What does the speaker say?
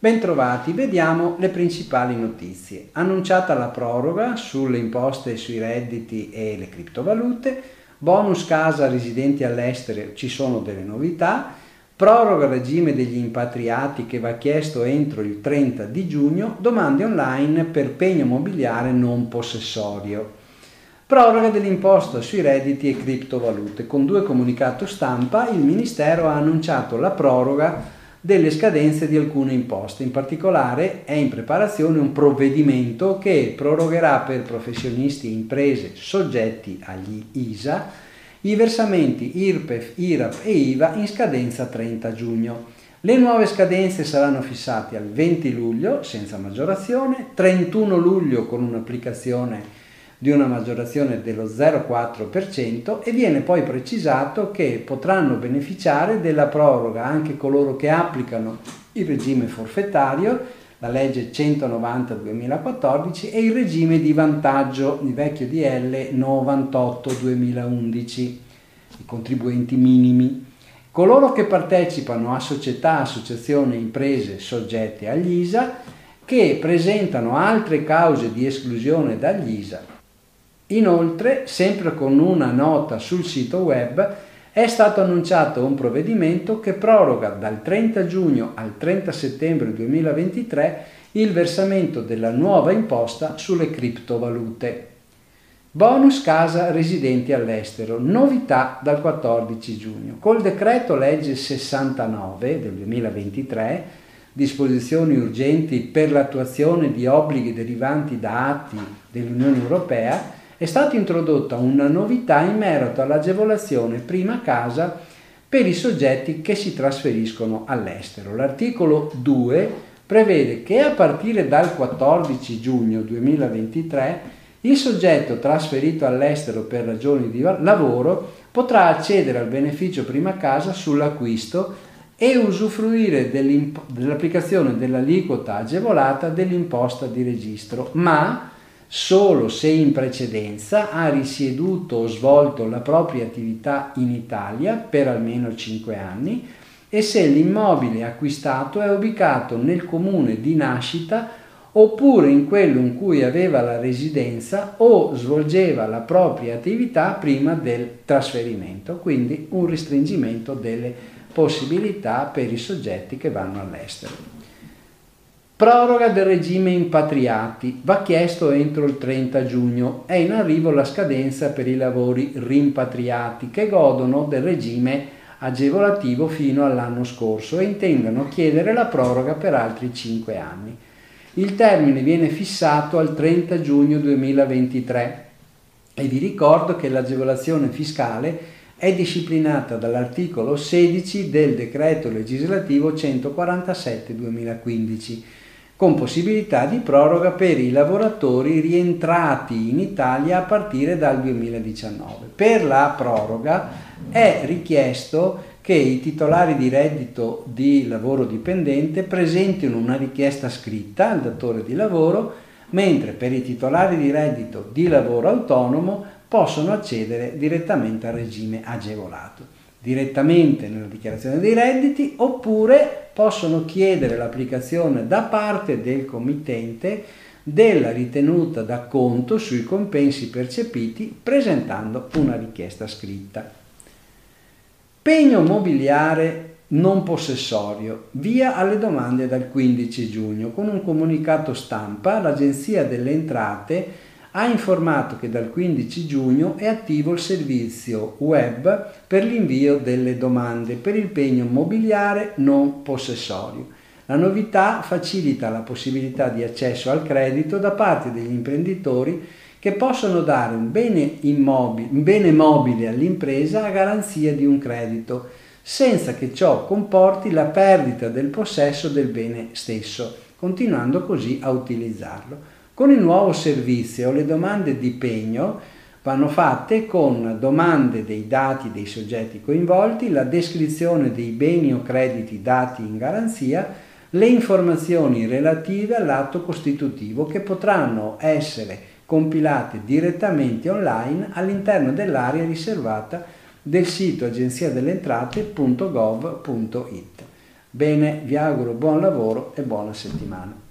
Bentrovati, vediamo le principali notizie. Annunciata la proroga sulle imposte sui redditi e le criptovalute, bonus casa residenti all'estero, ci sono delle novità, proroga regime degli impatriati che va chiesto entro il 30 di giugno, domande online per pegno mobiliare non possessorio. Proroga dell'imposta sui redditi e criptovalute. Con due comunicato stampa il Ministero ha annunciato la proroga delle scadenze di alcune imposte. In particolare è in preparazione un provvedimento che prorogherà per professionisti e imprese soggetti agli ISA i versamenti IRPEF, IRAP e IVA in scadenza 30 giugno. Le nuove scadenze saranno fissate al 20 luglio senza maggiorazione, 31 luglio con un'applicazione di una maggiorazione dello 0,4% e viene poi precisato che potranno beneficiare della proroga anche coloro che applicano il regime forfettario, la legge 190-2014 e il regime di vantaggio di vecchio DL 98-2011, i contribuenti minimi. Coloro che partecipano a società, associazioni, imprese soggette agli ISA che presentano altre cause di esclusione dagli ISA Inoltre, sempre con una nota sul sito web, è stato annunciato un provvedimento che proroga dal 30 giugno al 30 settembre 2023 il versamento della nuova imposta sulle criptovalute. Bonus casa residenti all'estero, novità dal 14 giugno. Col decreto legge 69 del 2023, disposizioni urgenti per l'attuazione di obblighi derivanti da atti dell'Unione Europea, è stata introdotta una novità in merito all'agevolazione prima casa per i soggetti che si trasferiscono all'estero. L'articolo 2 prevede che a partire dal 14 giugno 2023 il soggetto trasferito all'estero per ragioni di lavoro potrà accedere al beneficio prima casa sull'acquisto e usufruire dell'applicazione dell'aliquota agevolata dell'imposta di registro, ma solo se in precedenza ha risieduto o svolto la propria attività in Italia per almeno 5 anni e se l'immobile acquistato è ubicato nel comune di nascita oppure in quello in cui aveva la residenza o svolgeva la propria attività prima del trasferimento, quindi un restringimento delle possibilità per i soggetti che vanno all'estero. Proroga del regime impatriati. Va chiesto entro il 30 giugno. È in arrivo la scadenza per i lavori rimpatriati che godono del regime agevolativo fino all'anno scorso e intendono chiedere la proroga per altri 5 anni. Il termine viene fissato al 30 giugno 2023 e vi ricordo che l'agevolazione fiscale è disciplinata dall'articolo 16 del decreto legislativo 147-2015 con possibilità di proroga per i lavoratori rientrati in Italia a partire dal 2019. Per la proroga è richiesto che i titolari di reddito di lavoro dipendente presentino una richiesta scritta al datore di lavoro, mentre per i titolari di reddito di lavoro autonomo possono accedere direttamente al regime agevolato, direttamente nella dichiarazione dei redditi oppure possono chiedere l'applicazione da parte del committente della ritenuta da conto sui compensi percepiti presentando una richiesta scritta. Pegno mobiliare non possessorio, via alle domande dal 15 giugno. Con un comunicato stampa l'Agenzia delle Entrate ha informato che dal 15 giugno è attivo il servizio web per l'invio delle domande per il pegno immobiliare non possessorio. La novità facilita la possibilità di accesso al credito da parte degli imprenditori che possono dare un bene, immobile, un bene mobile all'impresa a garanzia di un credito, senza che ciò comporti la perdita del possesso del bene stesso, continuando così a utilizzarlo. Con il nuovo servizio le domande di pegno vanno fatte con domande dei dati dei soggetti coinvolti, la descrizione dei beni o crediti dati in garanzia, le informazioni relative all'atto costitutivo che potranno essere compilate direttamente online all'interno dell'area riservata del sito agenziadellentrate.gov.it. Bene, vi auguro buon lavoro e buona settimana.